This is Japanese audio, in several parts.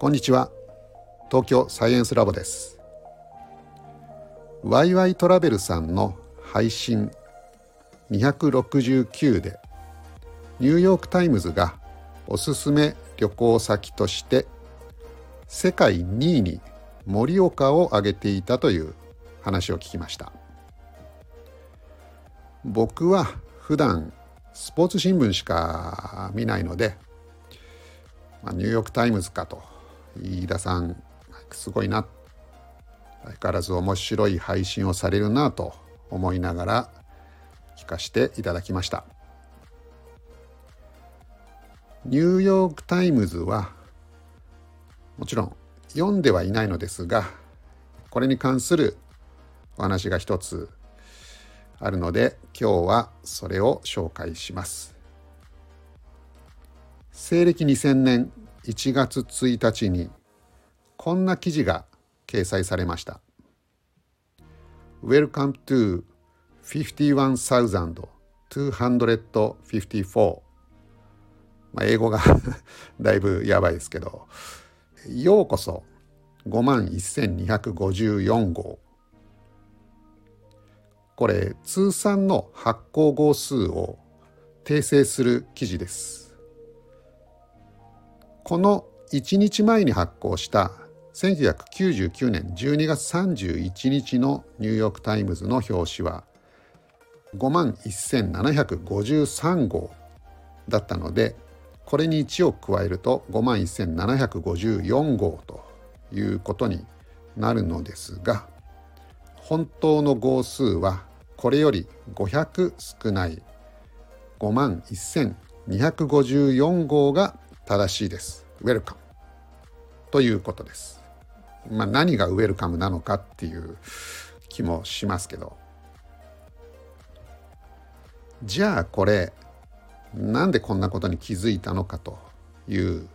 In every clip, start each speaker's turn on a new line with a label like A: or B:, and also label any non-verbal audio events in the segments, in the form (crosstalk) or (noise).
A: こんにちは。東京サイエンスラボです。ワイワイトラベルさんの配信269でニューヨークタイムズがおすすめ旅行先として世界2位に盛岡を挙げていたという話を聞きました。僕は普段スポーツ新聞しか見ないので、まあ、ニューヨーク・タイムズかと飯田さんすごいな相変わらず面白い配信をされるなと思いながら聞かせていただきました。ニューヨーク・タイムズはもちろん読んではいないのですがこれに関するお話が一つあるので今日はそれを紹介します。西暦2000年1月1日にこんな記事が掲載されました。Welcome to 51,254まあ、英語が (laughs) だいぶやばいですけど。ようこそ5万1254号これ通算の発行号数を訂正する記事です。この1日前に発行した1999年12月31日のニューヨーク・タイムズの表紙は5万1753号だったのでこれに1を加えると5万1754号ということになるのですが本当の号数はこれより500少ない5万1254号が正しいです。ウェルカムということです。まあ、何がウェルカムなのかっていう気もしますけどじゃあこれなんでこんなことに気づいたのかという、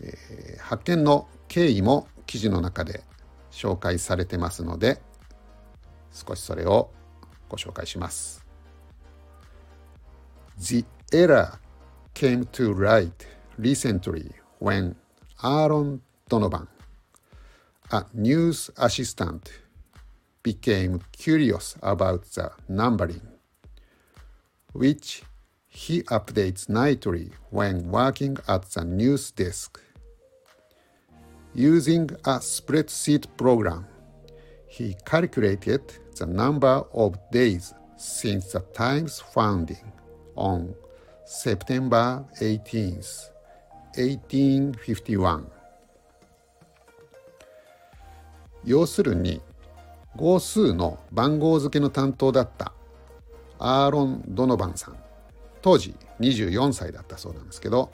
A: えー、発見の経緯も記事の中で紹介されてますので少しそれをご紹介します。The error came to light recently when Aaron Donovan a news assistant became curious about the numbering, which he updates nightly when working at the news desk. Using a spreadsheet program, he calculated the number of days since the Times founding on September 18th, 1851. 要するに号数の番号付けの担当だったアーロン・ドノバンさん当時24歳だったそうなんですけど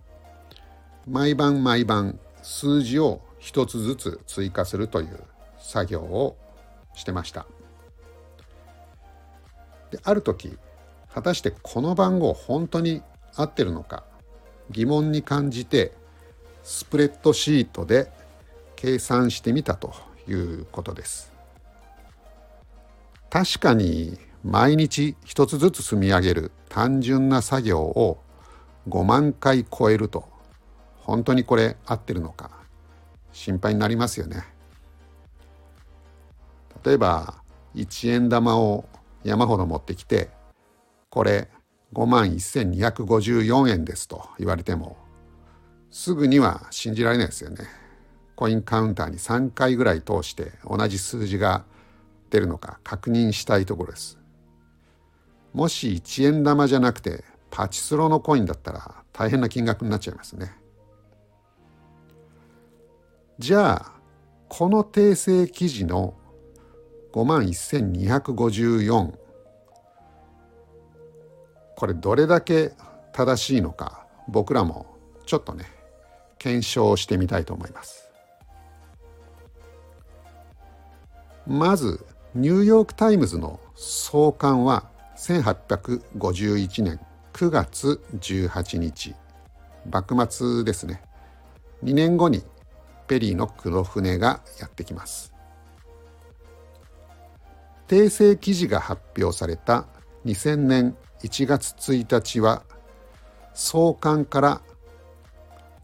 A: 毎晩毎晩数字を一つずつ追加するという作業をしてましたである時果たしてこの番号本当に合ってるのか疑問に感じてスプレッドシートで計算してみたということです。確かに毎日一つずつ積み上げる単純な作業を5万回超えると本当にこれ合ってるのか心配になりますよね。例えば1円玉を山ほど持ってきてこれ5万1254円ですと言われてもすぐには信じられないですよね。コインカウンターに3回ぐらい通して同じ数字が出るのか確認したいところです。もし1円玉じゃなくてパチスロのコインだったら大変な金額になっちゃいますね。じゃあこの訂正記事の5万1254これどれだけ正しいのか僕らもちょっとね検証してみたいと思います。まずニューヨーク・タイムズの創刊は1851年9月18日。幕末ですね。2年後にペリーの黒船がやってきます。訂正記事が発表された2000年1月1日は創刊から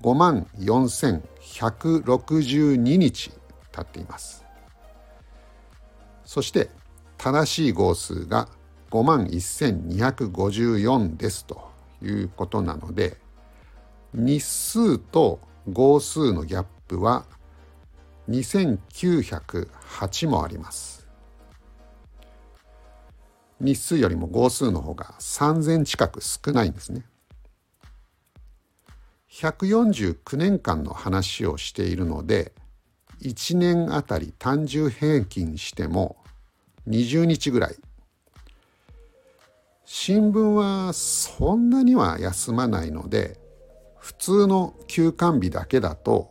A: 5万4162日経っています。そして正しい号数が5万1254ですということなので日数と号数のギャップは2908もあります。日数よりも号数の方が3000近く少ないんですね。149年間の話をしているので1年あたり単純平均しても20日ぐらい。新聞はそんなには休まないので普通の休館日だけだと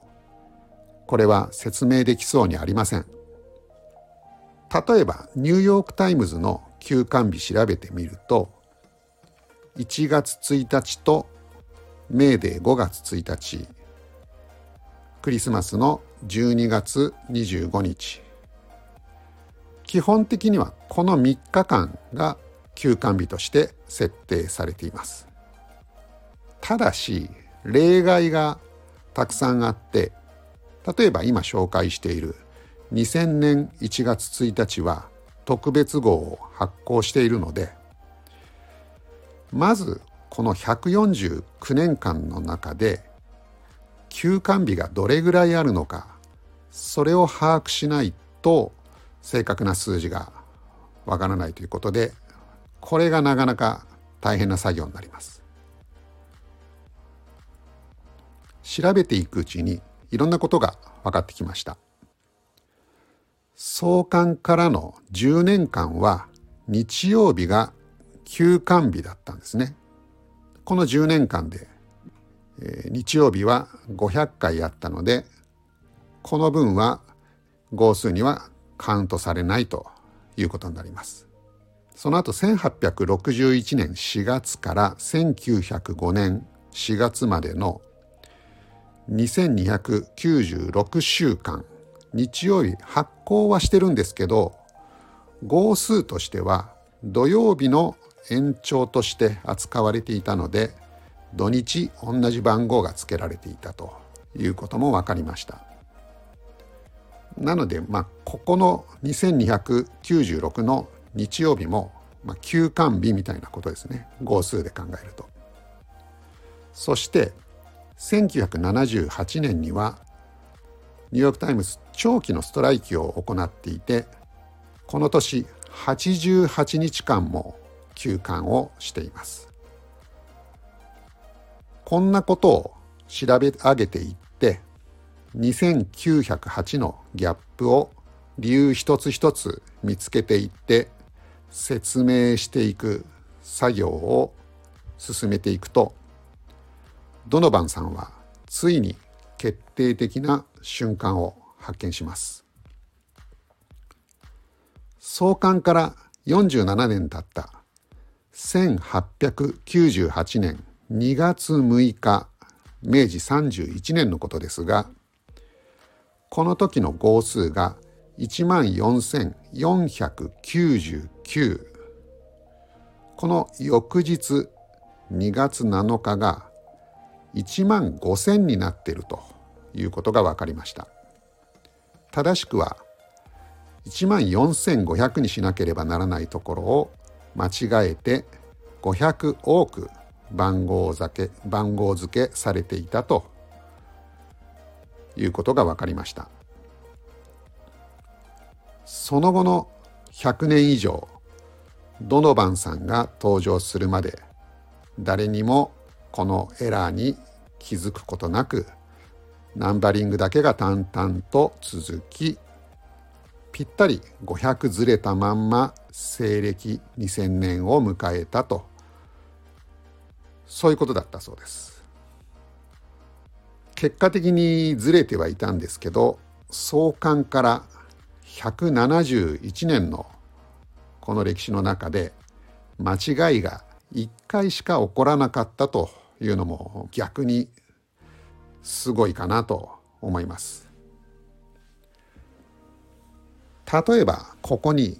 A: これは説明できそうにありません。例えばニューヨーク・タイムズの休館日調べてみると1月1日とメーデー5月1日クリスマスの12月25日基本的にはこの3日間が休館日として設定されています。ただし例外がたくさんあって例えば今紹介している2000年1月1日は特別号を発行しているのでまずこの149年間の中で休館日がどれぐらいあるのかそれを把握しないと正確な数字がわからないということでこれがなかなか大変な作業になります。調べていくうちにいろんなことが分かってきました。創刊からの10年間は日曜日が休館日だったんですね。この10年間で、えー、日曜日は500回あったのでこの分は号数にはカウントされないということになります。その後1861年4月から1905年4月までの2296週間日曜日発行はしてるんですけど号数としては土曜日の延長として扱われていたので土日同じ番号が付けられていたということも分かりましたなのでまあここの2296の日曜日も、まあ、休館日みたいなことですね号数で考えると。そして1978年にはニューヨーク・タイムズ長期のストライキを行っていてこの年88日間も休館をしています。こんなことを調べ上げていって2908のギャップを理由一つ一つ見つけていって説明していく作業を進めていくとドノバンさんはついに決定的な瞬間を発見します。創刊から47年経った1898年2月6日明治31年のことですがこの時の号数が14,499この翌日2月7日が1万5000になっているということが分かりました。正しくは1万4500にしなければならないところを間違えて500多く番号付け番号付けされていたということが分かりました。その後の100年以上ドノバンさんが登場するまで誰にもこのエラーに気づくことなくナンバリングだけが淡々と続きぴったり500ずれたまんま西暦2000年を迎えたと。そういうことだったそうです。結果的にずれてはいたんですけど創刊から171年のこの歴史の中で間違いが1回しか起こらなかったというのも逆にすごいかなと思います。例えばここに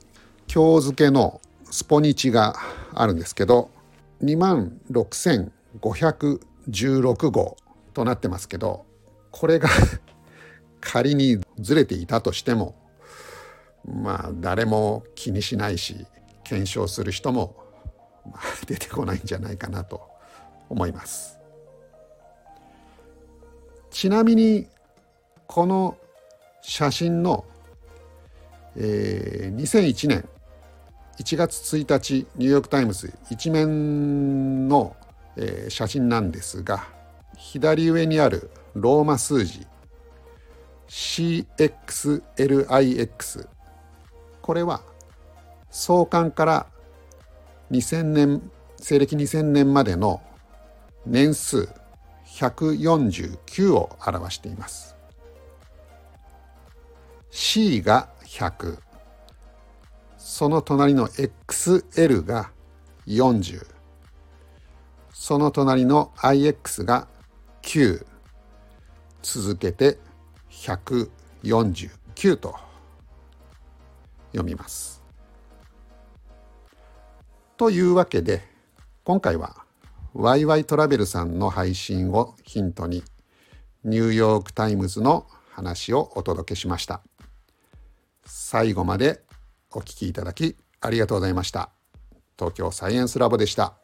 A: 今日付のスポニチがあるんですけど2万6516号となってますけどこれが (laughs) 仮にずれていたとしてもまあ誰も気にしないし検証する人も出てこないんじゃないかなと思います。ちなみにこの写真の、えー、2001年1月1日ニューヨーク・タイムズ一面の、えー、写真なんですが左上にあるローマ数字 CXLIX これは創刊から2000年西暦2000年までの年数149を表しています。C が100その隣の XL が40その隣の IX が9続けて149と読みます。というわけで今回はワイワイトラベルさんの配信をヒントにニューヨークタイムズの話をお届けしました。最後までお聞きいただきありがとうございました。東京サイエンスラボでした。